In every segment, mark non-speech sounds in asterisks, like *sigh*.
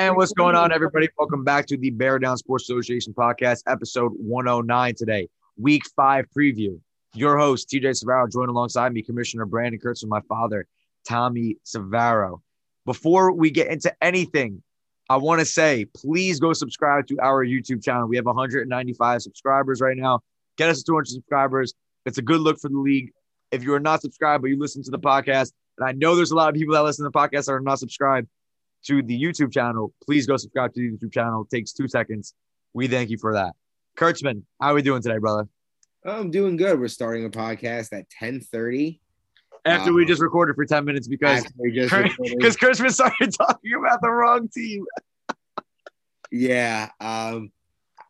And what's going on, everybody? Welcome back to the Bear Down Sports Association podcast, episode 109 today, week five preview. Your host, TJ Savaro, joined alongside me, Commissioner Brandon Kurtz, and my father, Tommy Savaro. Before we get into anything, I want to say, please go subscribe to our YouTube channel. We have 195 subscribers right now. Get us to 200 subscribers. It's a good look for the league. If you are not subscribed, but you listen to the podcast, and I know there's a lot of people that listen to the podcast that are not subscribed to the YouTube channel, please go subscribe to the YouTube channel. It takes two seconds. We thank you for that. Kurtzman, how are we doing today, brother? I'm doing good. We're starting a podcast at 10:30. After we just recorded for 10 minutes because because Kurtzman started *laughs* talking about the wrong team. yeah, um,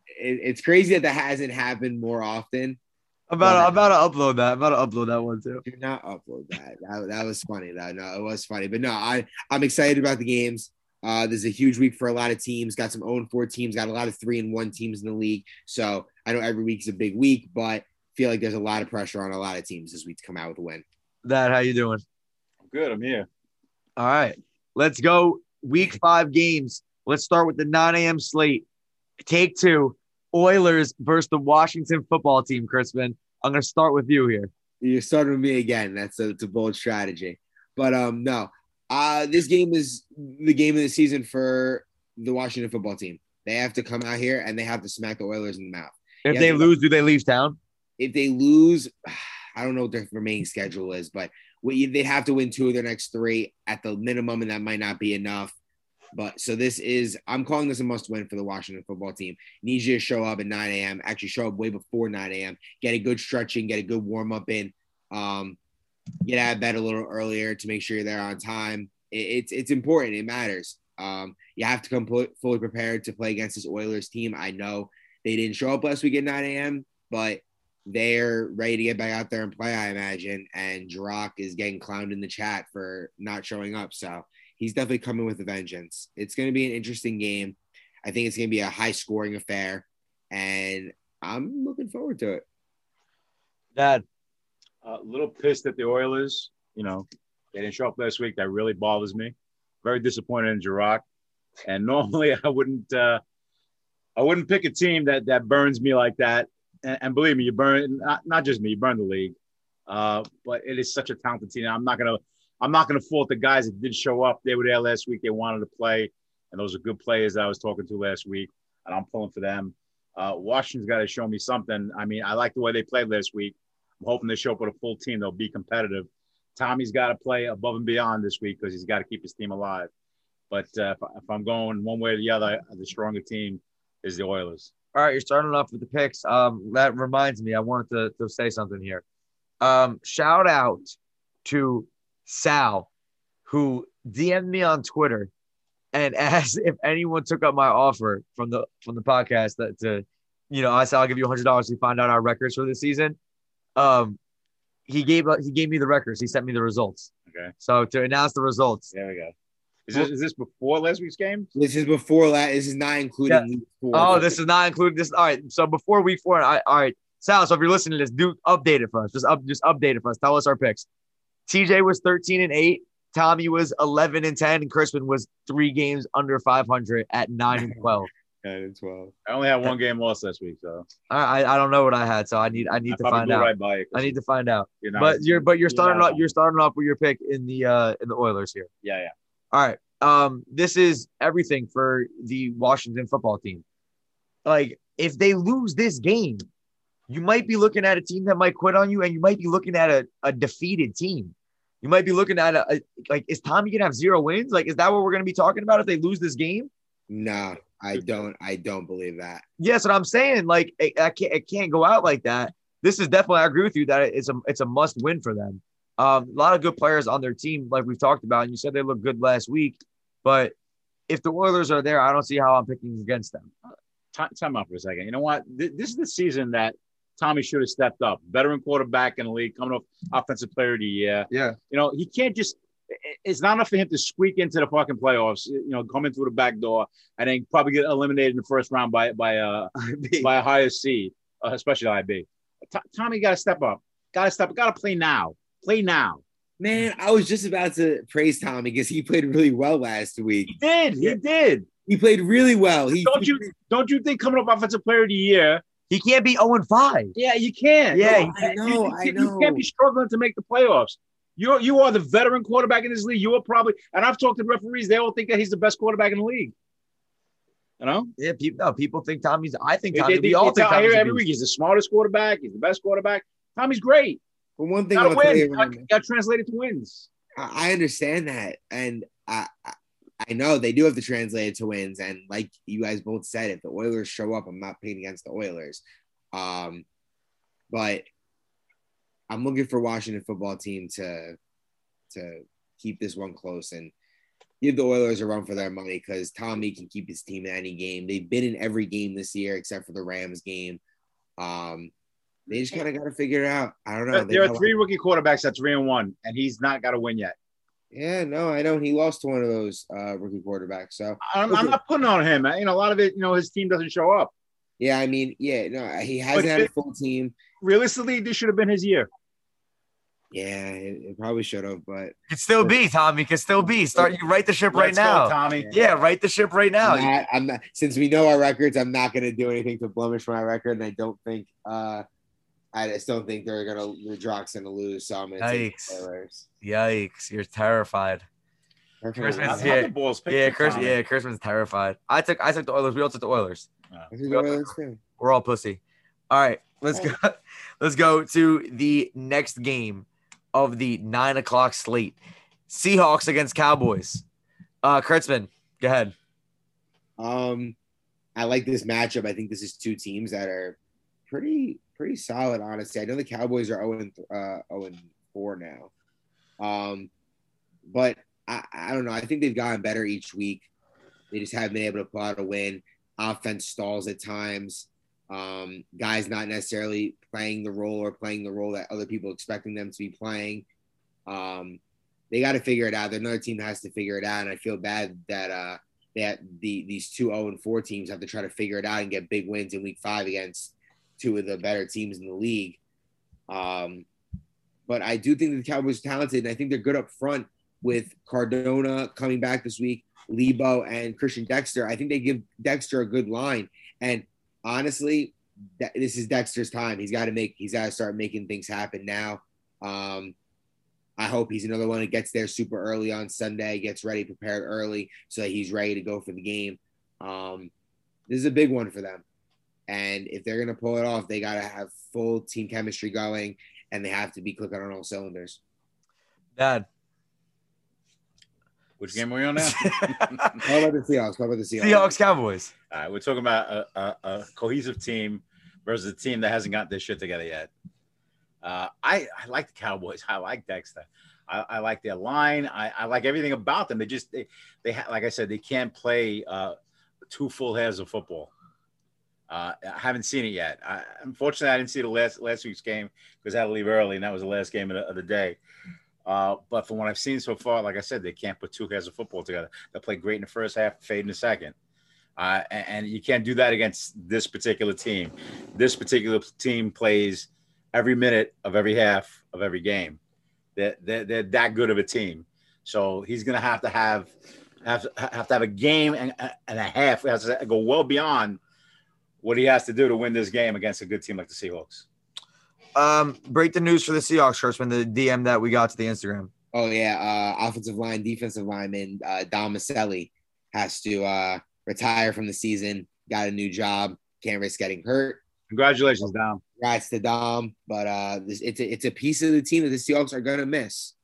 it, it's crazy that that hasn't happened more often. I'm about, to, I'm about to upload that. I'm about to upload that one too. Do not upload that. That, that was funny. That no, it was funny. But no, I I'm excited about the games. Uh, there's a huge week for a lot of teams. Got some 0 4 teams. Got a lot of three and one teams in the league. So I know every week is a big week, but feel like there's a lot of pressure on a lot of teams this week to come out with a win. That, how you doing? I'm Good, I'm here. All right, let's go. Week five games. Let's start with the 9 a.m. slate. Take two. Oilers versus the Washington football team, Kurtzman. I'm going to start with you here. You're starting with me again. That's a, it's a bold strategy. But um, no, uh, this game is the game of the season for the Washington football team. They have to come out here and they have to smack the Oilers in the mouth. If they they- lose, do they leave town? If they lose, *sighs* I don't know what their remaining schedule is, but we, they'd have to win two of their next three at the minimum, and that might not be enough. But so this is, I'm calling this a must win for the Washington football team. Needs you to show up at 9 a.m., actually show up way before 9 a.m., get a good stretching, get a good warm up in, um, get out of bed a little earlier to make sure you're there on time. It, it's, it's important, it matters. Um, you have to come fully prepared to play against this Oilers team. I know they didn't show up last week at 9 a.m., but they're ready to get back out there and play, I imagine. And Drock is getting clowned in the chat for not showing up. So he's definitely coming with a vengeance. It's going to be an interesting game. I think it's going to be a high scoring affair. And I'm looking forward to it. Dad, A little pissed at the Oilers. You know, they didn't show up last week. That really bothers me. Very disappointed in Drock. And *laughs* normally I wouldn't uh I wouldn't pick a team that that burns me like that. And, and believe me, you burn not, not just me, you burn the league. Uh, but it is such a talented team. I'm not gonna I'm not gonna fault the guys that did show up. They were there last week. They wanted to play, and those are good players that I was talking to last week, and I'm pulling for them. Uh, Washington's got to show me something. I mean, I like the way they played last week. I'm hoping they show up with a full team. They'll be competitive. Tommy's got to play above and beyond this week because he's got to keep his team alive. But uh, if, if I'm going one way or the other, the stronger team is the Oilers. all right, you're starting off with the picks. Um, that reminds me, I wanted to, to say something here. Um, shout out to Sal, who DM'd me on Twitter and *laughs* asked if anyone took up my offer from the from the podcast that to, you know, I said I'll give you hundred dollars to find out our records for the season. Um, he gave he gave me the records. He sent me the results. Okay. So to announce the results, There we go. Is this, is this before last week's game? This is before that. This is not including Yeah. week four. Oh, this is not included. This all right. So before week four, I, all right, Sal. So if you're listening to this, do update it for us. Just up, just update it for us. Tell us our picks. TJ was 13 and eight. Tommy was 11 and 10, and Crispin was three games under 500 at nine and 12. *laughs* 9 and 12. I only had one game lost this week, so I, I I don't know what I had, so I need I need I to find out. right by you. I need to find out. You're But you're but you're you're starting off you're starting off with your pick in the uh in the Oilers here. Yeah, yeah. All right. Um, this is everything for the Washington football team. Like, if they lose this game, you might be looking at a team that might quit on you, and you might be looking at a, a defeated team. You might be looking at a, a like, is Tommy gonna have zero wins? Like, is that what we're gonna be talking about if they lose this game? No, I don't. I don't believe that. Yes, what I'm saying. Like, it, I can't, it can't go out like that. This is definitely. I agree with you that it's a, it's a must win for them. Um, a lot of good players on their team, like we've talked about, and you said they look good last week. But if the Oilers are there, I don't see how I'm picking against them. Time, time out for a second. You know what? This is the season that Tommy should have stepped up. Veteran quarterback in the league, coming off offensive player of the year. Yeah, You know, he can't just. It's not enough for him to squeak into the fucking playoffs. You know, coming through the back door and then probably get eliminated in the first round by by uh *laughs* by a higher seed, uh, especially IB. T- Tommy got to step up. Got to step. Got to play now. Play now. Man, I was just about to praise Tommy because he played really well last week. He did. He did. He played really well. He Don't you don't you think coming up offensive player of the year? He can't be 0 and 5. Yeah, you can't. Yeah, I know, you, I you can't be struggling to make the playoffs. You're you are the veteran quarterback in this league. You are probably, and I've talked to referees. They all think that he's the best quarterback in the league. You know, Yeah, people, no, people think Tommy's. I think They- Tommy. they- we all think tell- I Tommy's hear every week he's the smartest quarterback. He's the best quarterback. Tommy's great. But one thing Got to I'll tell you, win. Got, got translated to wins. I I understand that, and I I- know they do have to translate it to wins. And like you guys both said, if the Oilers show up, I'm not picking against the Oilers. Um, but I'm looking for Washington football team to to keep this one close and give the Oilers a run for their money because Tommy can keep his team in any game. They've been in every game this year except for the Rams game. Um, they just kind of got to figure it out. I don't know. They there are three rookie quarterbacks at three and one, and he's not got to win yet. Yeah, no, I know he lost to one of those uh, rookie quarterbacks. So I'm, I'm not putting on him. You know, a lot of it. You know, his team doesn't show up. yeah, I mean, yeah, no, he hasn't But had a full team. Realistically, this should have been his year. Yeah, it, it probably should have, but it Could still be Tommy. Could still be. Start. You write the ship right Let's go, now. Tommy. Yeah, write the ship right now. I'm not, I'm not. Since we know our records, I'm not going to do anything to blemish my record, and I don't think. uh I just don't think they're gonna the Drock's gonna lose. So I'm gonna take the Oilers. Yikes! You're terrified. Christmas, Christmas, How's yeah. the Yeah, up, Chris. Tommy? Yeah, Kurtzman's terrified. I took. I took the Oilers. We all took the Oilers. We're all pussy. All right, let's go. *laughs* Let's go to the next game of the nine o'clock slate. Seahawks against Cowboys. Uh, Kurtzman, go ahead. Um, I like this matchup. I think this is two teams that are pretty pretty solid. Honestly, I know the Cowboys are zero and uh, zero and four now. Um, but I, I don't know. I think they've gotten better each week. They just haven't been able to pull out a win. Offense stalls at times. Um, guys not necessarily playing the role or playing the role that other people expecting them to be playing. Um, they got to figure it out. They're another team that has to figure it out, and I feel bad that uh, that the these two 0 and 4 teams have to try to figure it out and get big wins in week five against two of the better teams in the league. Um, but I do think the Cowboys are talented, and I think they're good up front with Cardona coming back this week, Lebo and Christian Dexter. I think they give Dexter a good line. And honestly, this is Dexter's time. He's got to make. He's got to start making things happen now. Um, I hope he's another one that gets there super early on Sunday, gets ready, prepared early, so that he's ready to go for the game. Um, this is a big one for them, and if they're gonna pull it off, they gotta have full team chemistry going, and they have to be clicking on all cylinders. Dad. Which game are we on now? *laughs* How about the Seahawks? How about the Seahawks? Seahawks Cowboys. All right, we're talking about a, a, a cohesive team versus a team that hasn't got this shit together yet. Uh, I, I like the Cowboys. I like Dexter. I, I like their line. I, I like everything about them. They just they, they ha- like I said they can't play uh, two full halves of football. Uh, I haven't seen it yet. I, unfortunately, I didn't see the last last week's game because I had to leave early, and that was the last game of the, of the day. Uh, but from what I've seen so far, like I said, they can't put two halves of football together. They play great in the first half, fade in the second. Uh, and, you can't do that against this particular team. This particular team plays every minute of every half of every game. They're, they're, they're that good of a team. So he's going to have to have have have to have a game and, and a half. Has to go well beyond what he has to do to win this game against a good team like the Seahawks. Um, break the news for the Seahawks, Kurtzman. The DM that we got to the Instagram. Oh yeah, uh, offensive line, defensive lineman uh, Dom Maselli has to uh, retire from the season. Got a new job. Can't risk getting hurt. Congratulations, Dom. Congrats to Dom, but uh, this, it's a, it's a piece of the team that the Seahawks are gonna miss.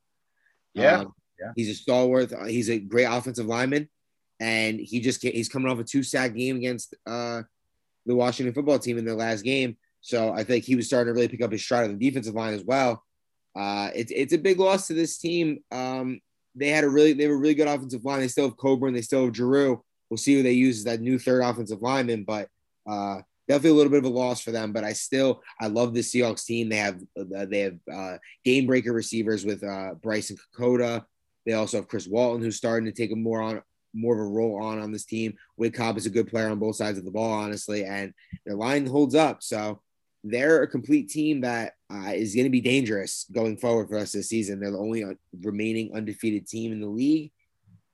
Yeah, Um, yeah. He's a stalwart. uh, He's a great offensive lineman, and he just he's coming off a two sack game against uh, the Washington football team in their last game. So I think he was starting to really pick up his stride on the defensive line as well. Uh, it's it's a big loss to this team. Um, they had a really they have a really good offensive line. They still have Coburn. They still have Giroux. We'll see who they use as that new third offensive lineman, but uh, definitely a little bit of a loss for them. But I still I love the Seahawks team. They have uh, they have uh, game breaker receivers with uh, Bryson Kokoda. They also have Chris Walton, who's starting to take a more on more of a role on on this team. Wade Cobb is a good player on both sides of the ball, honestly, and their line holds up. So they're a complete team that uh, is going to be dangerous going forward for us this season. They're the only uh, remaining undefeated team in the league,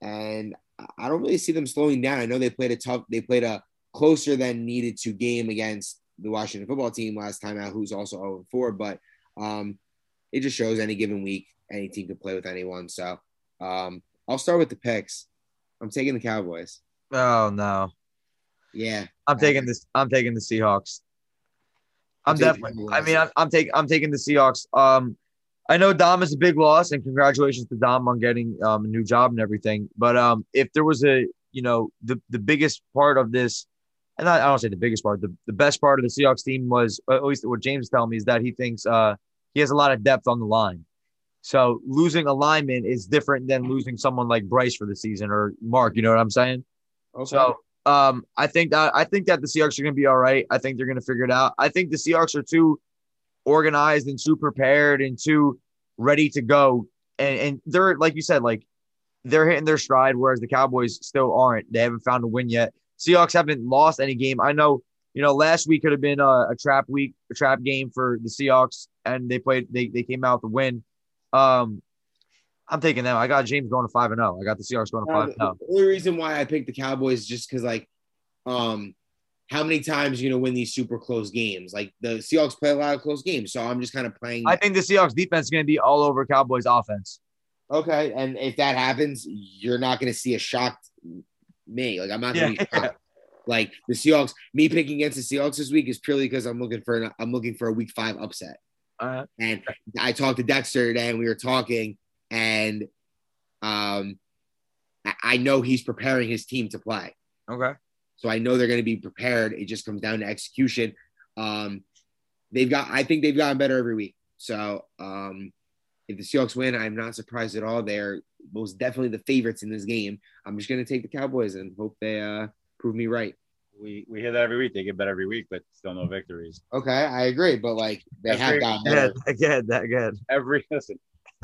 and I don't really see them slowing down. I know they played a tough, they played a closer than needed to game against the Washington football team last time out, who's also 0 4, but um, it just shows any given week, any team can play with anyone. So um, I'll start with the picks. I'm taking the Cowboys. Oh no. Yeah. I'm taking this. I'm taking the Seahawks. I'm definitely. I mean, I'm, I'm taking. I'm taking the Seahawks. Um, I know Dom is a big loss, and congratulations to Dom on getting um, a new job and everything. But um, if there was a, you know, the the biggest part of this, and I, I don't say the biggest part, the, the best part of the Seahawks team was at least what James is telling me is that he thinks uh he has a lot of depth on the line. So losing a lineman is different than losing someone like Bryce for the season or Mark. You know what I'm saying? Okay. So um, I think that I think that the Seahawks are going to be all right. I think they're going to figure it out. I think the Seahawks are too organized and too prepared and too ready to go. And and they're like you said, like they're hitting their stride, whereas the Cowboys still aren't. They haven't found a win yet. Seahawks haven't lost any game. I know, you know, last week could have been a, a trap week, a trap game for the Seahawks, and they played. They they came out with a win. Um, I'm taking them. I got James going to five and zero. I got the Seahawks going to five and zero. the only reason why I picked the Cowboys is just because, like, um, how many times you know win these super close games? Like the Seahawks play a lot of close games, so I'm just kind of playing. I think the Seahawks defense is going to be all over Cowboys offense. okay, and if that happens, you're not going to see a shocked me. Like I'm not going to Yeah. be shocked. Like the Seahawks, me picking against the Seahawks this week is purely because I'm looking for an, I'm looking for a Week Five upset. Uh, And I talked to Dexter today, and we were talking, and um, I- I know he's preparing his team to play. okay. So I know they're going to be prepared. It just comes down to execution. Um, they've got, I think they've gotten better every week. So um, if the Seahawks win, I'm not surprised at all. They're most definitely the favorites in this game. I'm just going to take the Cowboys and hope they uh, prove me right. We we hear that every week. They get better every week, but still no victories. Okay, I agree, but like they That's have gotten better. again, that again. Every listen,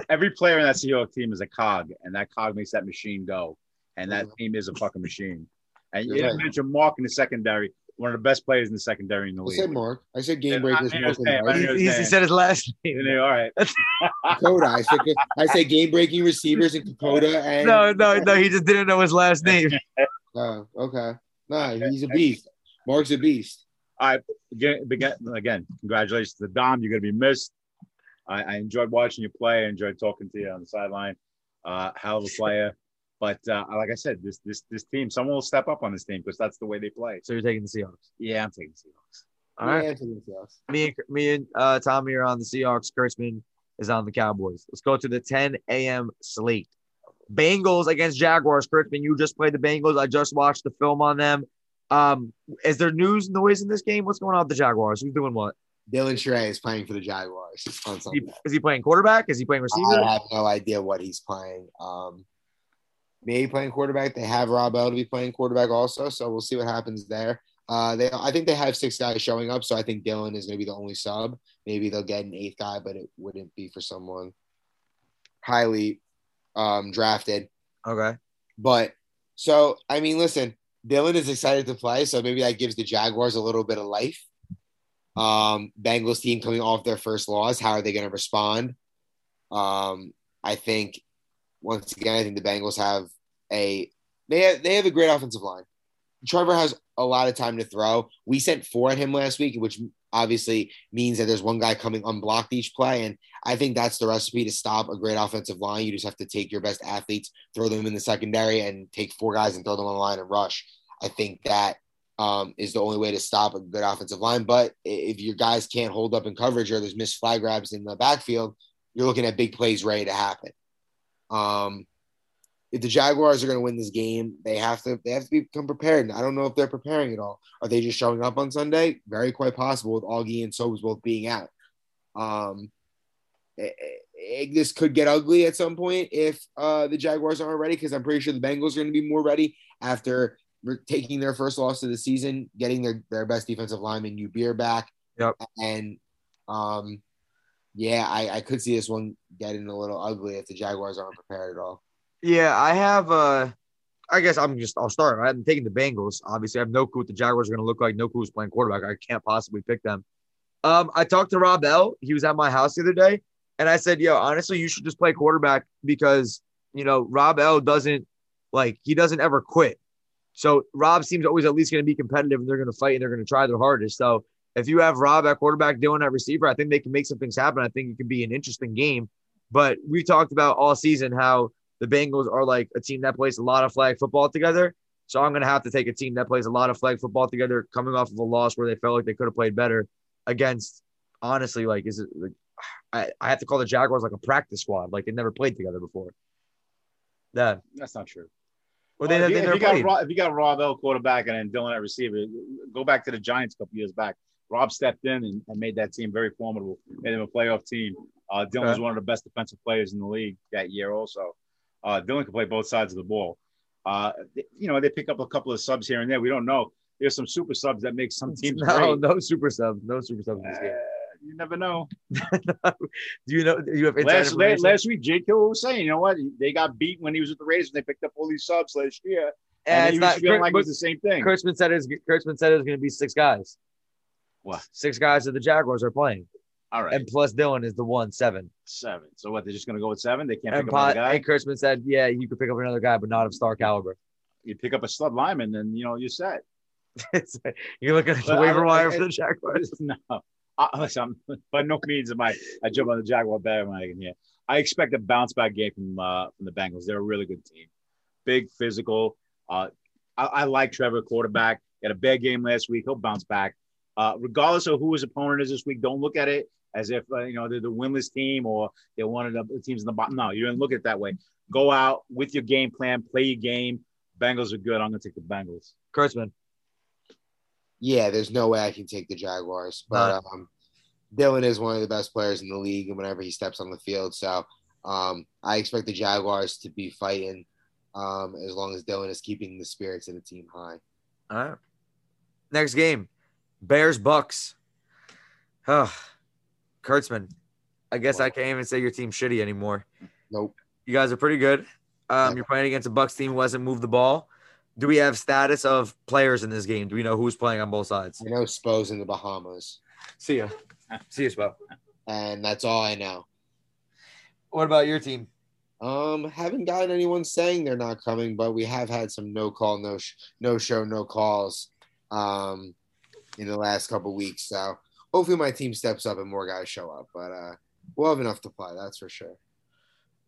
every player in that Seahawks team is a cog, and that cog makes that machine go. And that team is a fucking machine. And you You're didn't right. mention Mark in the secondary, one of the best players in the secondary in the I league. said Mark. I said game breakers. I Mark and understand, Mark. I He, he- his he name. said his last name. all right. *laughs* Dakota. I said I said game breaking receivers in *laughs* Dakota and No, no, no. He *laughs* just didn't know his last name. Oh, okay. No, he's a beast. Mark's a beast. Again, again, again, congratulations to Dom. You're going to be missed. I, I enjoyed watching you play. I enjoyed talking to you on the sideline. Uh, hell of a player. But uh, like I said, this this this team, someone will step up on this team because that's the way they play. So you're taking the Seahawks. Yeah, I'm taking the Seahawks. All right. Yeah, anything else. Me and me and uh, Tommy are on the Seahawks. Kurtzman is on the Cowboys. Let's go to the 10 a.m. slate. Bengals against Jaguars. Kurtzman, you just played the Bengals. I just watched the film on them. Um, is there news noise in this game? What's going on with the Jaguars? Who's doing what? Dylan Shrey is playing for the Jaguars on Is he, is he playing quarterback? Is he playing receiver? I have no idea what he's playing. Um, maybe playing quarterback. They have Rob Bell to be playing quarterback also, so we'll see what happens there. Uh, they, I think they have six guys showing up, so I think Dylan is going to be the only sub. Maybe they'll get an eighth guy, but it wouldn't be for someone highly um, drafted. Okay. But so I mean, listen, Dylan is excited to play, so maybe that gives the Jaguars a little bit of life. Um, Bengals team coming off their first loss, how are they going to respond? Um, I think once again, I think the Bengals have a they have, they have a great offensive line. Trevor has a lot of time to throw. We sent four at him last week, which obviously means that there's one guy coming unblocked each play, and I think that's the recipe to stop a great offensive line. You just have to take your best athletes throw them in the secondary and take four guys and throw them on the line and rush. I think that um, is the only way to stop a good offensive line. But if your guys can't hold up in coverage or there's missed flag grabs in the backfield, you're looking at big plays ready to happen. Um, if the Jaguars are going to win this game, they have to they have to become prepared. And I don't know if they're preparing at all. Are they just showing up on Sunday? Very quite possible with Augie and Sobes both being out. Um, it- it- this could get ugly at some point if uh, the Jaguars aren't ready because I'm pretty sure the Bengals are going to be more ready after taking their first loss of the season, getting their, their best defensive lineman, new Beer back. Yep. And um, yeah, I, I could see this one getting a little ugly if the Jaguars aren't prepared at all. Yeah, I have. Uh, I guess I'm just. I'll start. I'm taking the Bengals. Obviously, I have no clue what the Jaguars are going to look like. No clue who's playing quarterback. I can't possibly pick them. Um, I talked to Rob L. He was at my house the other day, and I said, "Yo, honestly, you should just play quarterback because you know Rob L. doesn't Like he doesn't ever quit. So Rob seems always at least going to be competitive and they're going to fight and they're going to try their hardest. So if you have Rob at quarterback, Dillon at receiver, I think they can make some things happen. I think it can be an interesting game. But we talked about all season how the Bengals are like a team that plays a lot of flag football together. So I'm going to have to take a team that plays a lot of flag football together, coming off of a loss where they felt like they could have played better against. Honestly, like, is it? Like, I, I have to call the Jaguars like a practice squad, like they never played together before. That That's not true. well, Well, they, if, they you, if, you got. Rob, if you got Rob L quarterback and then Dylan at receiver, go back to the Giants a couple years back. Rob stepped in and, and made that team very formidable, made them a playoff team. Uh, Dillon was one of the best defensive players in the league that year, also. Uh, Dillon can play both sides of the ball. Uh, you know, they pick up a couple of subs here and there. We don't know. There's some super subs that make some *laughs* teams No, great. no super subs, no super subs in this Uh, you never know. *laughs* Do you know? Do you have Last, la- last week, Jake Hill was saying, you know what? They got beat when he was with the Raiders and they picked up all these subs last year. and And it's he was not. feeling like it was the same thing. Kurtzman said it was. Kurtzman said it was going to be six guys. What? Six guys that the Jaguars are playing, All right. and plus Dylan is the one seven. seven. So what? They're just going to go with seven. They can't And, pick up another guy. and Kurtzman said, "Yeah, you could pick up another guy, but not of star caliber." You pick up a stud lineman, then you know you're set. *laughs* You're looking at the But I- waiver wire I- for the Jaguars. *laughs* no, I, listen, I'm, by no means am I. I jump on the Jaguar bandwagon here. I expect a bounce back game from uh, from the Bengals. They're a really good team, big, physical. Uh, I, I like Trevor, quarterback. He had a bad game last week. He'll bounce back. Uh, regardless of who his opponent is this week, don't look at it as if uh, you know they're the winless team or they're one of the teams in the bottom. No, you don't look at it that way. Go out with your game plan, play your game. Bengals are good. I'm going to take the Bengals. Kurtzman, Yeah, there's no way I can take the Jaguars. But um, Dylan is one of the best players in the league, and whenever he steps on the field, so um, I expect the Jaguars to be fighting um, as long as Dylan is keeping the spirits of the team high. all right. Next game, Bears Bucks. Oh, Kurtzman. I guess I can't even say your team's shitty anymore. Nope. You guys are pretty good. Um, you're playing against a Bucks team who hasn't moved the ball. Do we have status of players in this game? Do we know who's playing on both sides? I know Spo's in the Bahamas, See ya. *laughs* See you, Spo. and that's all I know. What about your team? Um, haven't gotten anyone saying they're not coming, but we have had some no call, no sh- no show, no calls um, in the last couple weeks. So hopefully my team steps up and more guys show up. But uh, we'll have enough to play, that's for sure.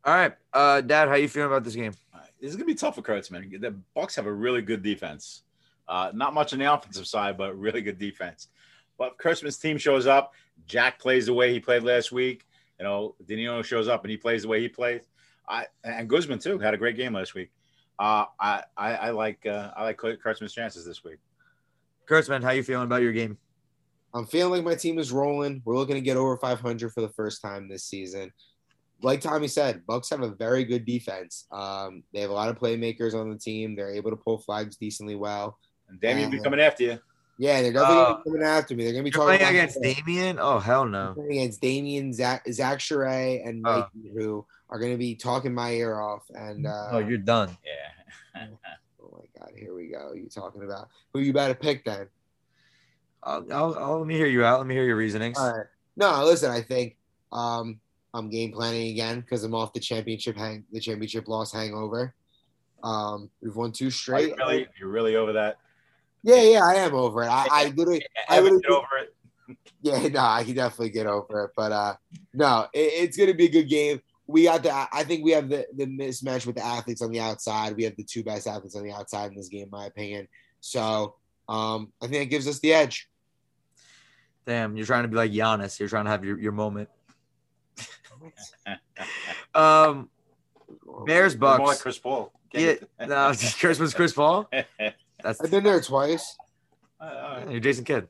All right, uh, Dad, how you feeling about this game? All right. This is gonna be tough for Kurtzman. The Bucks have a really good defense. Uh, not much on the offensive side, but really good defense. But if Kurtzman's team shows up, Jack plays the way he played last week. You know, Danilo shows up and he plays the way he plays. I and Guzman too had a great game last week. Uh, I, I I like uh, I like Kurtzman's chances this week. Kurtzman, how you feeling about your game? I'm feeling like my team is rolling. We're looking to get over 500 for the first time this season. Like Tommy said, Bucks have a very good defense. Um, they have a lot of playmakers on the team. They're able to pull flags decently well. And Damian will be Uh, coming after you. Yeah, they're definitely Uh, gonna be coming after me. They're gonna be You're talking playing about against Damien? Oh hell no! playing against Damien, Zach, Zach Charay, and Oh. Mikey, who are going to be talking my ear off. And uh, Oh, you're done. Yeah. *laughs* oh my god, here we go. You talking about who you better pick then? I'll, I'll, I'll let me hear you out. Let me hear your reasonings. All right. No, listen. I think um, I'm game planning again because I'm off the championship hang the championship loss hangover. Um, we've won two straight. you really, you're really over that? Yeah, yeah, I am over it. I, I *laughs* literally, I Evan, would- get over it. *laughs* yeah, no, I can definitely get over it. But uh, no, it, it's going to be a good game. We got the. I think we have the the mismatch with the athletes on the outside. We have the two best athletes on the outside in this game, in my opinion. So um, I think it gives us the edge. Damn, you're trying to be like Giannis. You're trying to have your, your moment. *laughs* Um, Bears You're More like Bucks. Chris Paul. Yeah, no, Christmas Chris Paul. That's I've been there twice. Uh, you're Jason Kidd.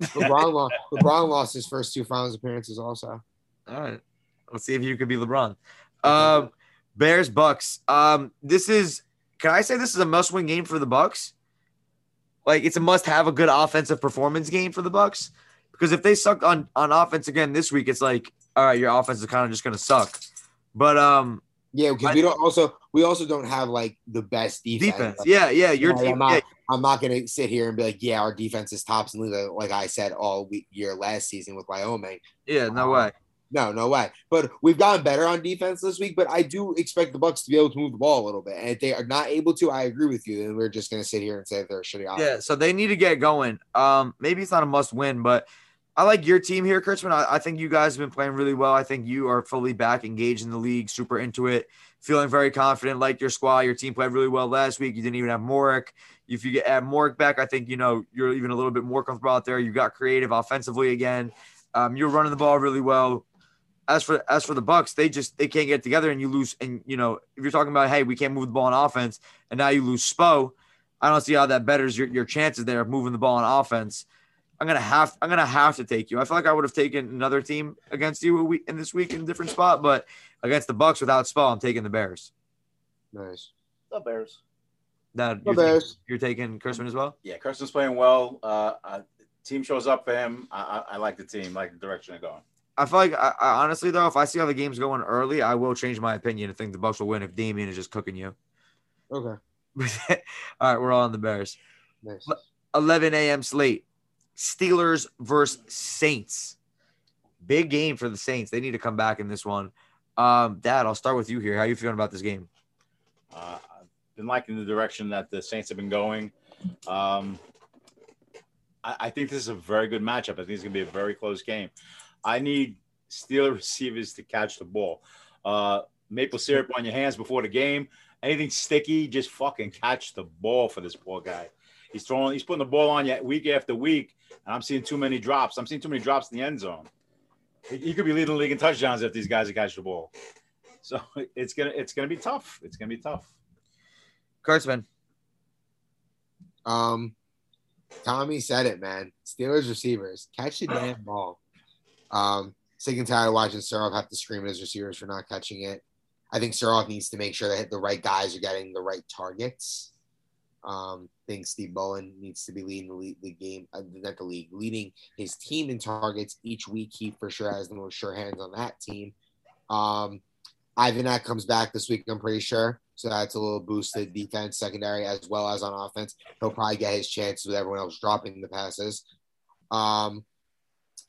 LeBron lost. *laughs* LeBron lost his first two finals appearances. Also, All right. Let's see if you could be LeBron. Um, Bears Bucks. Um, this is can I say this is a must-win game for the Bucks? Like it's a must-have a good offensive performance game for the Bucks. Because if they suck on on offense again this week, it's like, all right, your offense is kind of just gonna suck. But um yeah, because we don't also we also don't have like the best defense. defense, Like, yeah, yeah, your Yeah, team. I'm not, yeah, I'm not gonna sit here and be like, yeah, our defense is tops in the like I said all week, year last season with Wyoming. yeah, no way. No, no way. But we've gotten better on defense this week. But I do expect the Bucks to be able to move the ball a little bit. And if they are not able to, I agree with you. Then we're just going to sit here and say they're shitty. Offense. Yeah, so they need to get going. Um, maybe it's not a must win, but I like your team here, Kurtzman. I, I, think you guys have been playing really well. I think you are fully back, engaged in the league, super into it, feeling very confident. Like your squad, your team played really well last week. You didn't even have Morik. If you get add Morik back, I think you know you're even a little bit more comfortable out there. You got creative offensively again. Um, you're running the ball really well. As for as for the Bucks, they just they can't get together, and you lose. And you know if you're talking about hey, we can't move the ball on offense, and now you lose Spo, I don't see how that betters your, your chances there of moving the ball on offense. I'm gonna have I'm gonna have to take you. I feel like I would have taken another team against you week, in this week in a different spot, but against the Bucks without Spo, I'm taking the Bears. Nice. The Bears. That The you're, Bears. you're taking Kurtzman as well. Yeah, Kurtzman's playing well. Uh, uh, team shows up for him. I, I, I like the team, like the direction they're going. I feel like I, I honestly though, if I see how the game's going early, I will change my opinion and think the Bucks will win if Damian is just cooking you. Okay. *laughs* all right, we're all on the Bears. Nice. 11 a.m. slate. Steelers versus Saints. Big game for the Saints. They need to come back in this one. Um, Dad, I'll start with you here. How are you feeling about this game? Uh, I've been liking the direction that the Saints have been going. Um, I, I think this is a very good matchup. I think it's going to be a very close game. I need Steeler receivers to catch the ball. Uh, maple syrup on your hands before the game. Anything sticky, just fucking catch the ball for this poor guy. He's throwing, he's putting the ball on you week after week, and I'm seeing too many drops. I'm seeing too many drops in the end zone. He, he could be leading the league in touchdowns if these guys catch the ball. So *laughs* it's gonna it's gonna be tough. It's gonna be tough. Kurtzman. Um, Tommy said it, man. Steelers receivers catch the damn ball. Um, sick and tired of watching Suroff have to scream at his receivers for not catching it. I think Suroff needs to make sure that the right guys are getting the right targets. Um, I think Steve Bowen needs to be leading the, the game, uh, not the league, leading his team in targets each week. He for sure has the most sure hands on that team. Um, Ivanak comes back this week, I'm pretty sure. So that's a little boosted defense, secondary, as well as on offense. He'll probably get his chances with everyone else dropping the passes. Um,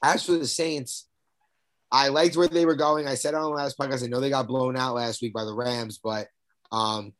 as for the Saints, I liked where they were going. I said on the last podcast, I know they got blown out last week by the Rams, but um,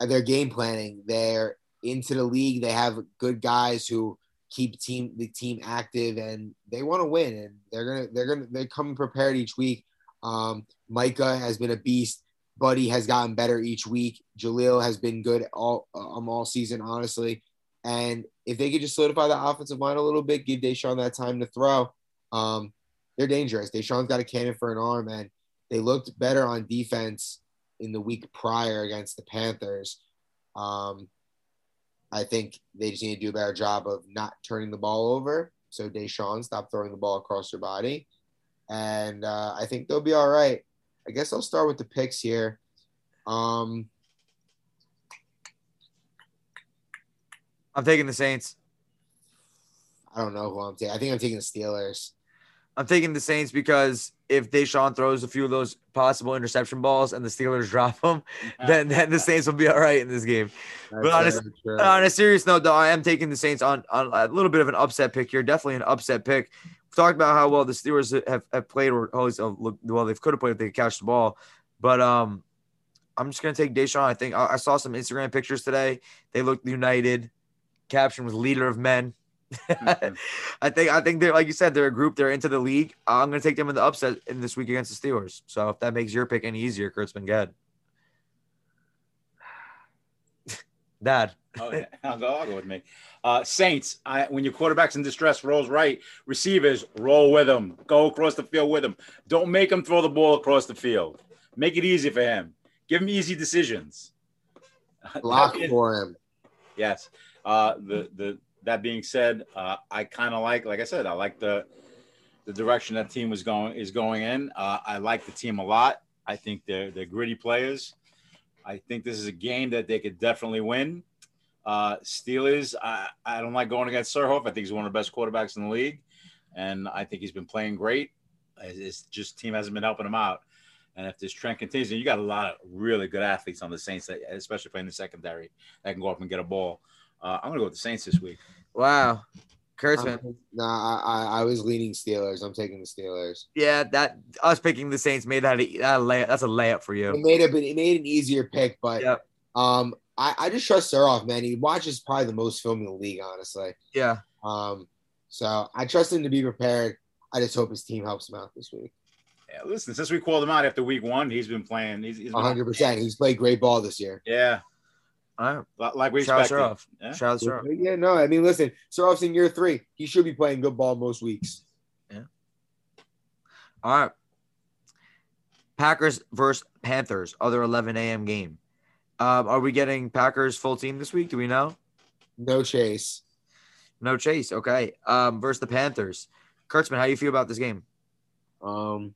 their game planning, they're into the league. They have good guys who keep team the team active, and they want to win. And they're gonna they're gonna they come prepared each week. Um, Micah has been a beast. Buddy has gotten better each week. Jaleel has been good all um, all season, honestly. And if they could just solidify the offensive line a little bit, give Deshaun that time to throw, um, they're dangerous. Deshaun's got a cannon for an arm, and they looked better on defense in the week prior against the Panthers. Um, I think they just need to do a better job of not turning the ball over. So Deshaun, stop throwing the ball across your body. And uh, I think they'll be all right. I guess I'll start with the picks here. Um, I'm taking the Saints. I don't know who I'm taking. I think I'm taking the Steelers. I'm taking the Saints because if Deshaun throws a few of those possible interception balls and the Steelers *laughs* drop them, then, then the Saints will be all right in this game. That's But honest- very true. on a serious note, though, I am taking the Saints on, on a little bit of an upset pick here. Definitely an upset pick. We've talked about how well the Steelers have, have played, or always uh, well they could have played if they could catch the ball. But um, I'm just gonna take Deshaun. I think I, I saw some Instagram pictures today. They looked united. Caption was "leader of men." *laughs* I think I think they're like you said they're a group. They're into the league. I'm gonna take them in the upset in this week against the Steelers. So if that makes your pick any easier, Kurtzman, go ahead. *sighs* Dad. Oh, yeah. *laughs* I'll go, I'll go with me. Uh, Saints, I, when your quarterback's in distress, rolls right. Receivers, roll with him. Go across the field with him. Don't make him throw the ball across the field. Make it easy for him. Give him easy decisions. Block *laughs* for him. Yes. Uh, the the that being said, uh, I kind of like, like I said, I like the the direction that team was going is going in. Uh, I like the team a lot. I think they're they're gritty players. I think this is a game that they could definitely win. Uh, Steelers, I, I don't like going against Surhoff. I think he's one of the best quarterbacks in the league, and I think he's been playing great. It's just team hasn't been helping him out. And if this trend continues, and you got a lot of really good athletes on the Saints, especially playing the secondary, that can go up and get a ball. Uh, I'm going to go with the Saints this week. Wow. Kurtzman. Um, nah, I, I I was leaning Steelers. I'm taking the Steelers. Yeah, that us picking the Saints made that a, that a layup. That's a layup for you. It you. made it, it made an easier pick, but Yep. um, I, I just trust Suroff, man. He watches probably the most film in the league, honestly. Yeah. Um, so I trust him to be prepared. I just hope his team helps him out this week. Yeah, listen, since we called him out after week one, he's been playing. He's, he's been, 100. percent He's played great ball this year. Yeah, All right. li- like we Shout out expected. Sharaf. Yeah. Shout out Sharaf. Yeah, no, I mean, listen, Suroff's in year three. He should be playing good ball most weeks. Yeah. All right. Packers versus Panthers, other 11 a.m. game. Um, are we getting Packers full team this week? Do we know? No chase. No chase. Okay. Um, versus the Panthers. Kurtzman, how you feel about this game? Um,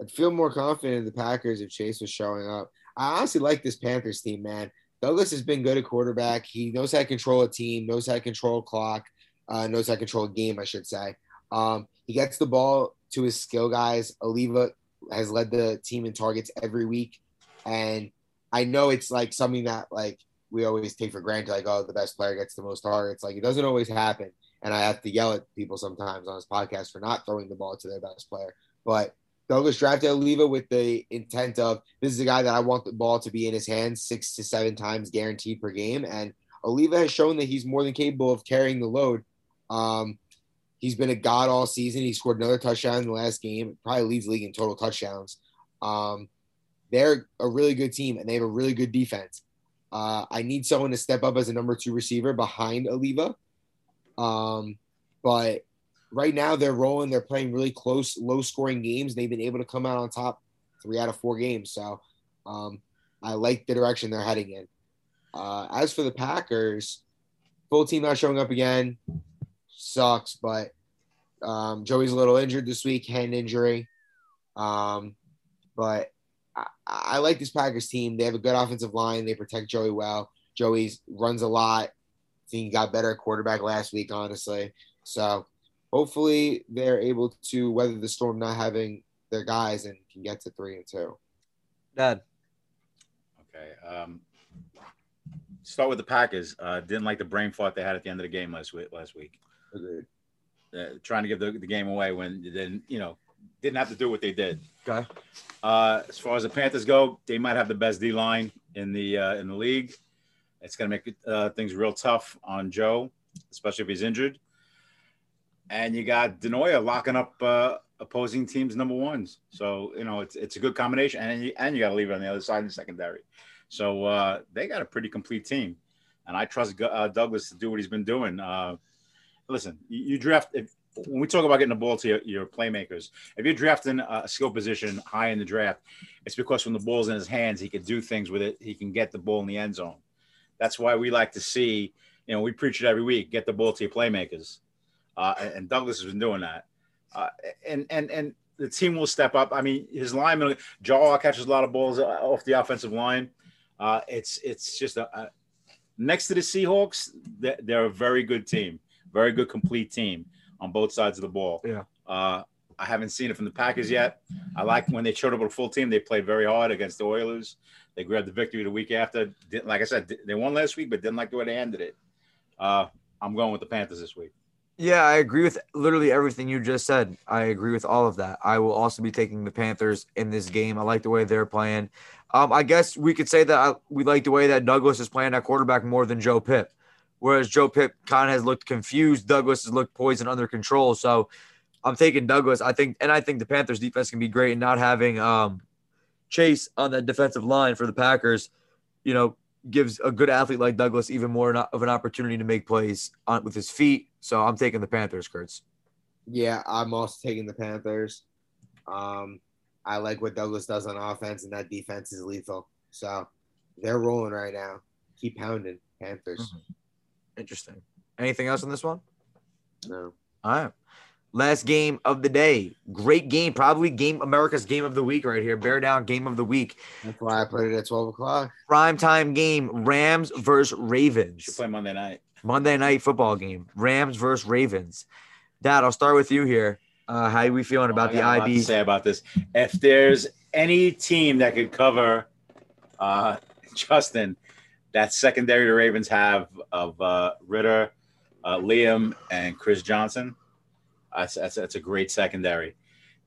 I'd feel more confident in the Packers if Chase was showing up. I honestly like this Panthers team, man. Douglas has been good at quarterback. He knows how to control a team, knows how to control a clock, uh, knows how to control a game, I should say. Um, he gets the ball to his skill guys. Oliva has led the team in targets every week. And I know it's like something that like we always take for granted, like, oh, the best player gets the most targets. Like it doesn't always happen. And I have to yell at people sometimes on this podcast for not throwing the ball to their best player. But Douglas drafted Oliva with the intent of this is a guy that I want the ball to be in his hands six to seven times guaranteed per game. And Oliva has shown that he's more than capable of carrying the load. Um, he's been a god all season. He scored another touchdown in the last game. Probably leads league in total touchdowns. Um, they're a really good team and they have a really good defense. Uh, I need someone to step up as a number two receiver behind Oliva. Um, but right now they're rolling. They're playing really close, low scoring games. They've been able to come out on top three out of four games. So um, I like the direction they're heading in. Uh, as for the Packers, full team not showing up again sucks, but um, Joey's a little injured this week, hand injury. Um, but I, I like this Packers team. They have a good offensive line. They protect Joey well. Joey runs a lot. I think he got better at quarterback last week, honestly. So hopefully they're able to weather the storm not having their guys and can get to three and two. Dad. Okay. Um, start with the Packers. Uh, didn't like the brain fart they had at the end of the game last week. Last week, Agreed. uh, trying to give the, the game away when then you know, didn't have to do what they did. Okay. Uh, as far as the Panthers go, they might have the best D line in the uh, in the league. It's going to make uh, things real tough on Joe, especially if he's injured. And you got Denoya locking up uh, opposing teams' number ones. So you know it's it's a good combination, and you, and you got to leave it on the other side in the secondary. So uh, they got a pretty complete team, and I trust uh, Douglas to do what he's been doing. Uh, listen, you, you draft if, when we talk about getting the ball to your, your playmakers. If you're drafting a skill position high in the draft, it's because when the ball's in his hands, he can do things with it. He can get the ball in the end zone. That's why we like to see. You know, we preach it every week: get the ball to your playmakers. Uh, and, Douglas has been doing that. Uh, and and and the team will step up. I mean, his lineman Jaw catches a lot of balls off the offensive line. Uh, it's it's just a, a next to the Seahawks, they're, they're, a very good team, very good complete team on both sides of the ball. Yeah. Uh, I haven't seen it from the Packers yet. I like when they showed up with a full team. They played very hard against the Oilers. They grabbed the victory the week after. Didn't, like I said, they won last week, but didn't like the way they ended it. Uh, I'm going with the Panthers this week. Yeah, I agree with literally everything you just said. I agree with all of that. I will also be taking the Panthers in this game. I like the way they're playing. Um, I guess we could say that I, we like the way that Douglas is playing at quarterback more than Joe Pip. Whereas Joe Pip kind of has looked confused. Douglas has looked poised and under control. So I'm taking Douglas. I think, and I think the Panthers defense can be great. And not having um, Chase on that defensive line for the Packers, you know, gives a good athlete like Douglas even more of an opportunity to make plays on, with his feet. So I'm taking the Panthers, Kurtz. Yeah, I'm also taking the Panthers. Um, I like what Douglas does on offense, and that defense is lethal. So they're rolling right now. Keep pounding, Panthers. Mm-hmm. Interesting. Anything else on this one? No. All right. Last game of the day. Great game. Probably game America's game of the week right here. Bear down game of the week. That's why I put it at 12 o'clock. Prime time game. Rams versus Ravens. Should play Monday night. Monday night football game. Rams versus Ravens. Dad, I'll start with you here. Uh, how are we feeling about oh, the IB? say about this. If there's any team that could cover uh, *laughs* Justin, that secondary the Ravens have of uh, Ritter, uh, uh, Liam and Chris Johnson. That's, that's, that's a great secondary.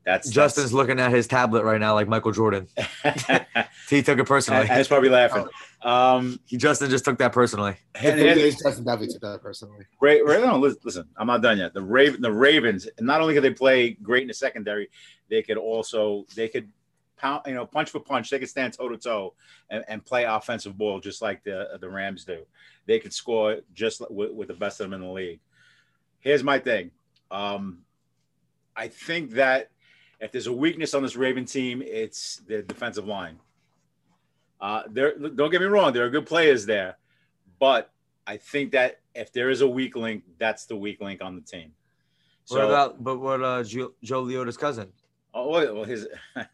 That's Justin's that's, looking at his tablet right now, like Michael Jordan. *laughs* he took it personally. and he's probably laughing. Um, he Justin just took that personally. And, and, Justin definitely took that personally. Ray, Ray, no, listen, I'm not done yet. The Raven, the Ravens, not only could they play great in the secondary, they could also they could pound, you know, punch for punch. They could stand toe to toe and play offensive ball just like the the Rams do. They could score just with, with the best of them in the league. Here's my thing. Um, I think that if there's a weakness on this Raven team, it's the defensive line. Uh, there, don't get me wrong, there are good players there, but I think that if there is a weak link, that's the weak link on the team. So, what about, but what uh, Joe, Joe Leota's cousin? Oh well, his. *laughs*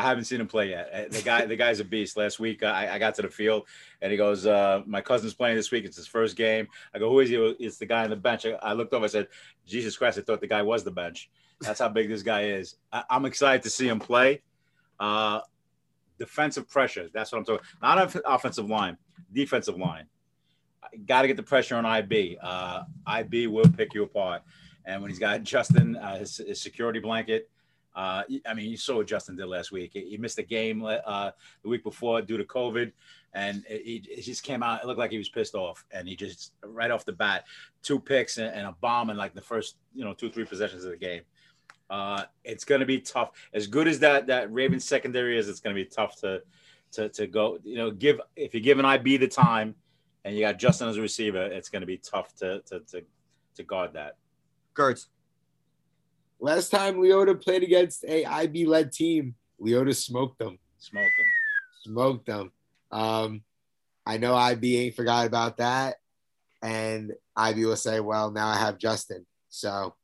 I haven't seen him play yet. Uh, the guy, the guy's a beast. Last week, I, I got to the field, and he goes, uh, "My cousin's playing this week. It's his first game." I go, "Who is he?" It's the guy on the bench. I, I looked over. I said, "Jesus Christ!" I thought the guy was the bench. That's how big this guy is. I, am excited to see him play. Uh, defensive pressure. That's what I'm talking. Not offensive line, defensive line. Got to get the pressure on IB. Uh, IB will pick you apart. And when he's got *laughs* Justin, uh, his, his, security blanket. Uh, I mean, you saw what Justin did last week. He missed a game uh, the week before due to COVID, and he, he, just came out. It looked like he was pissed off, and he just right off the bat, two picks and, and a bomb in like the first, you know, two three possessions of the game. Uh, it's going to be tough. As good as that that Ravens secondary is, it's going to be tough to to to go. You know, give if you give an IB the time, and you got Justin as a receiver, it's going to be tough to to to, to guard that. Gertz. Last time Leota played against a IB led team, Leota smoked them. Smoked them. Smoked them. Um, I know IB ain't forgot about that, and IB will say, "Well, now I have Justin." So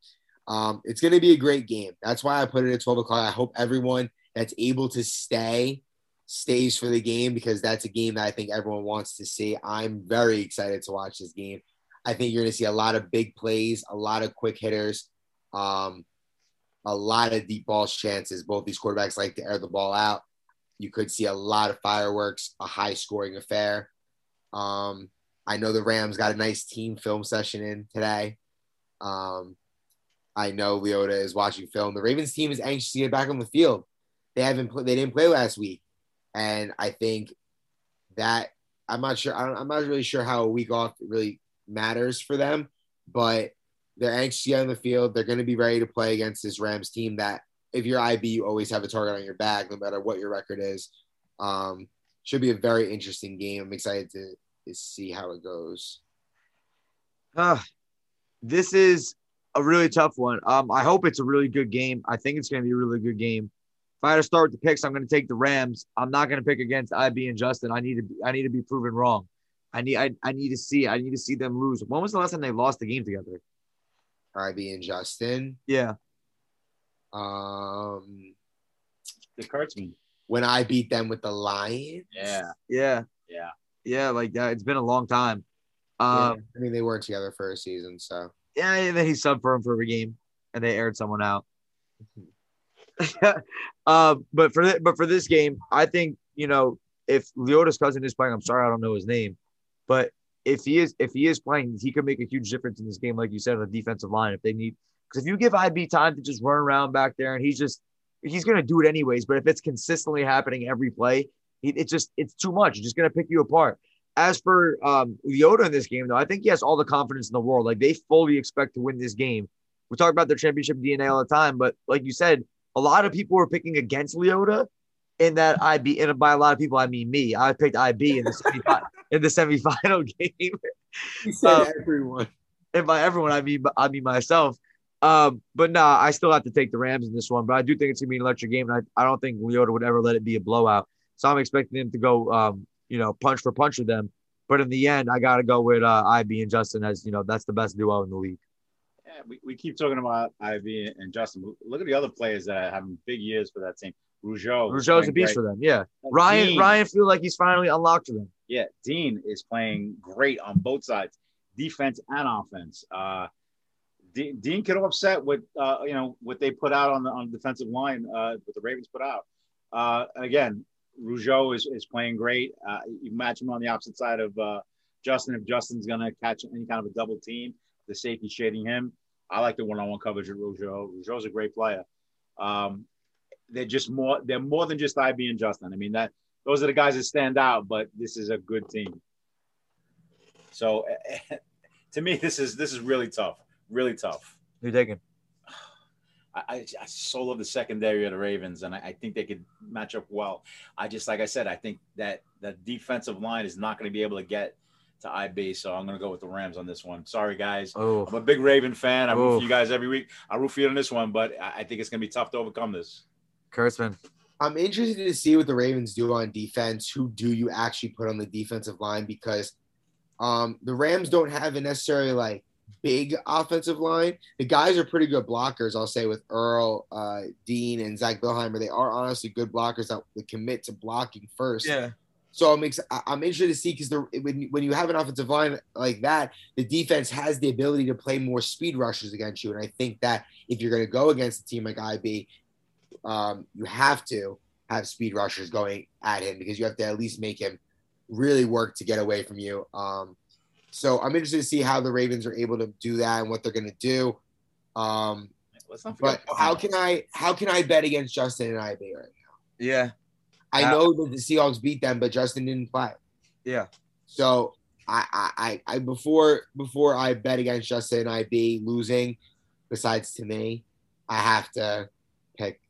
um, it's going to be a great game. That's why I put it at 12 o'clock. I hope everyone that's able to stay stays for the game because that's a game that I think everyone wants to see. I'm very excited to watch this game. I think you're going to see a lot of big plays, a lot of quick hitters, um, a lot of deep ball chances. Both these quarterbacks like to air the ball out. You could see a lot of fireworks, a high scoring affair. Um, I know the Rams got a nice team film session in today. Um, I know Leota is watching film. The Ravens team is anxious to get back on the field. They haven't they didn't play last week, and I think that I'm not sure. I'm not really sure how a week off really matters for them, but they're anxious to get on the field. They're going to be ready to play against this Rams team that, if you're IB, you always have a target on your back, no matter what your record is. Um, should be a very interesting game. I'm excited to, to see how it goes. Uh, this is a really tough one. Um, I hope it's a really good game. I think it's going to be a really good game. If I had to start with the picks, I'm going to take the Rams. I'm not going to pick against IB and Justin. I need to. Be, I need to be proven wrong. I need. I, I need to see. I need to see them lose. When was the last time they lost the game together? IB and Justin. Yeah. Um. The Kurtzman. When I beat them with the Lions. Yeah. Yeah. Yeah. Yeah. Like that. It's been a long time. Um, yeah. I mean, they weren't together for a season, so yeah, and then he subbed for him for every game, and they aired someone out. uh, *laughs* but for th- but for this game, I think you know if Leota's cousin is playing, I'm sorry I don't know his name, but if he is if he is playing, he could make a huge difference in this game, like you said, on the defensive line. If they need, because if you give IB time to just run around back there, and he's just he's going to do it anyways. But if it's consistently happening every play, it's just it's too much. It's just going to pick you apart. As for um, Leota in this game, though, I think he has all the confidence in the world. Like they fully expect to win this game. We talk about their championship DNA all the time, but like you said, a lot of people were picking against Leota in that IB, and by a lot of people, I mean me. I picked IB in the semifinal *laughs* in the semifinal *laughs* game. You said um, everyone. And by everyone, I mean I mean myself. Um, but nah, I still have to take the Rams in this one. But I do think it's gonna be an electric game, and I, I don't think Leota would ever let it be a blowout. So I'm expecting him to go um, you know, punch for punch with them. But in the end, I got to go with uh, IB and Justin as, you know, that's the best duo in the league. Yeah, we, we keep talking about IB and Justin. Look at the other players that are having big years for that team. Rougeau. Rougeau's a beast great. for them. Yeah. Ryan Dean, Ryan feel like he's finally unlocked for them. Yeah. Dean is playing great on both sides, defense and offense. Uh, Dean, Dean get upset with uh, you know what they put out on the on the defensive line, uh, what the Ravens put out. Uh, again, Rougeau is, is playing great. Uh, you match him on the opposite side of uh, Justin, if Justin's gonna catch any kind of a double team, the safety shading him. I like the one-on-one coverage with Rougeau. Rougeau's a great player. Um, they're just more. They're more than just IB and Justin. I mean that those are the guys that stand out. But this is a good team. So, *laughs* to me, this is this is really tough. Really tough. Who you taking? I, I, I so love the secondary of the Ravens, and I, I, think they could match up well. I just, like I said, I think that the defensive line is not going to be able to get to IB, so I'm going to go with the Rams on this one. Sorry, guys. Oh, I'm a big Raven fan. I root Oh. for you guys every week. I root for you on this one, but I, I think it's going to be tough to overcome this. Kurtzman. I'm interested to see what the Ravens do on defense. Who do you actually put on the defensive line? Because um, the Rams don't have a necessarily like big offensive line. The guys are pretty good blockers, I'll say, with Earl, uh, Dean, and Zach Billheimer. They are honestly good blockers that that commit to blocking first. Yeah. So I'm ex- I- I'm interested to see because when when you have an offensive line like that, the defense has the ability to play more speed rushes against you, and I think that if you're going to go against a team like IB, um, you have to have speed rushers going at him because you have to at least make him really work to get away from you. Um, so I'm interested to see how the Ravens are able to do that and what they're going to do. Um, but how can I how can I bet against Justin and IB right now? Yeah. I Uh, know that the Seahawks beat them, but Justin didn't play. Yeah. So I, I, I, I before before I bet against Justin and IB losing, besides to me, I have to pick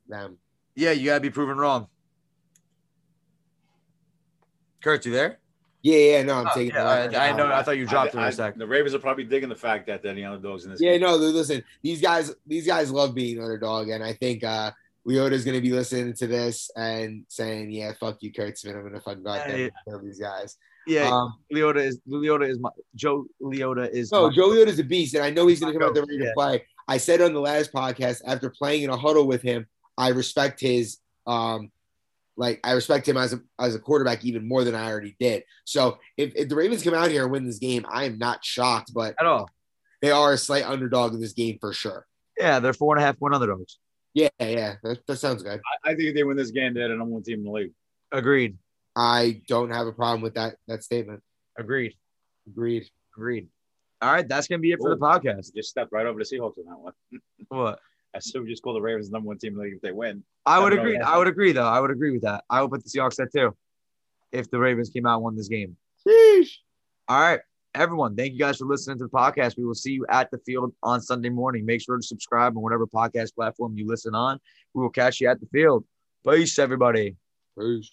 them. Yeah, you gotta be proven wrong. Kurt, you there? Yeah, yeah, no, I'm Oh, taking. yeah, the- I, I know. I thought you dropped it I- for I- a sec. The Ravens are probably digging the fact that they're the underdogs in this Yeah, game. no, listen, these guys, these guys love being underdog, and I think uh Leota's gonna be listening to this and saying, "Yeah, fuck you, Kurtzman. I'm gonna fucking go out there Yeah, and kill these guys." Yeah, Um, Leota is Leota is my Joe Leota is No, my- Joe Leota's a beast, and I know he's going to come out there ready Yeah. to play. I said on the last podcast after playing in a huddle with him, I respect his um, like I respect him as a as a quarterback even more than I already did. So if, if the Ravens come out here and win this game, I am not shocked, but at all. they are a slight underdog in this game for sure. Yeah, they're four and a half point underdogs. Yeah, yeah, that, that sounds good. I, I think if they win this game, they're the number one team in the league. Agreed. I don't have a problem with that that statement. Agreed. Agreed. Agreed. All right, that's gonna be it for the podcast. Just stepped right over the Seahawks on that one. What? I still just call the Ravens the number one team in the league if they win. I would I agree. I would agree though. I would agree with that. I would put the Seahawks at two if the Ravens came out and won this game. Sheesh. All right, everyone. Thank you guys for listening to the podcast. We will see you at the field on Sunday morning. Make sure to subscribe on whatever podcast platform you listen on. We will catch you at the field. Peace, everybody. Peace.